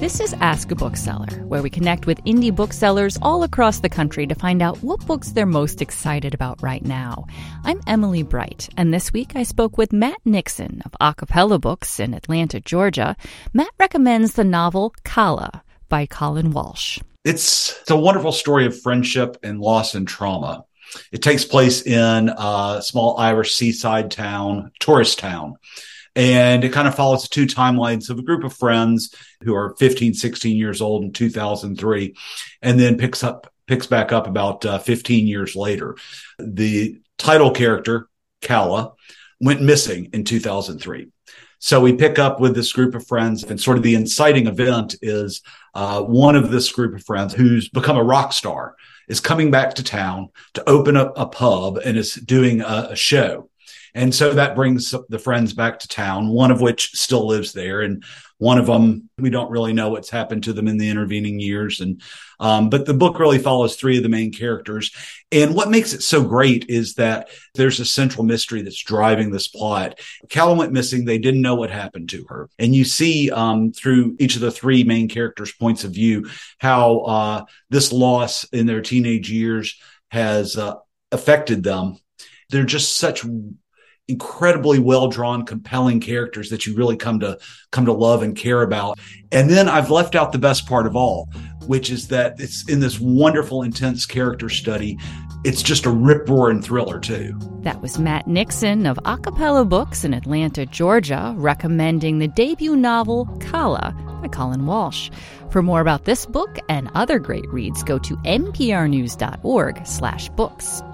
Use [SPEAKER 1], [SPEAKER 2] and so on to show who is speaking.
[SPEAKER 1] This is Ask a Bookseller, where we connect with indie booksellers all across the country to find out what books they're most excited about right now. I'm Emily Bright, and this week I spoke with Matt Nixon of A Cappella Books in Atlanta, Georgia. Matt recommends the novel Kala by Colin Walsh.
[SPEAKER 2] It's, it's a wonderful story of friendship and loss and trauma. It takes place in a small Irish seaside town, tourist town. And it kind of follows the two timelines of a group of friends who are 15, 16 years old in 2003, and then picks up, picks back up about uh, 15 years later. The title character, Kala, went missing in 2003. So we pick up with this group of friends, and sort of the inciting event is uh, one of this group of friends who's become a rock star is coming back to town to open up a pub and is doing a, a show. And so that brings the friends back to town, one of which still lives there. And one of them, we don't really know what's happened to them in the intervening years. And, um, but the book really follows three of the main characters. And what makes it so great is that there's a central mystery that's driving this plot. Kala went missing. They didn't know what happened to her. And you see, um, through each of the three main characters' points of view, how, uh, this loss in their teenage years has, uh, affected them. They're just such incredibly well drawn, compelling characters that you really come to come to love and care about. And then I've left out the best part of all, which is that it's in this wonderful, intense character study. It's just a rip roaring thriller too.
[SPEAKER 1] That was Matt Nixon of A Cappella Books in Atlanta, Georgia, recommending the debut novel Kala by Colin Walsh. For more about this book and other great reads, go to nprnews.org/books.